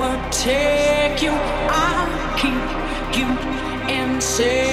will take you, I'll keep you and say.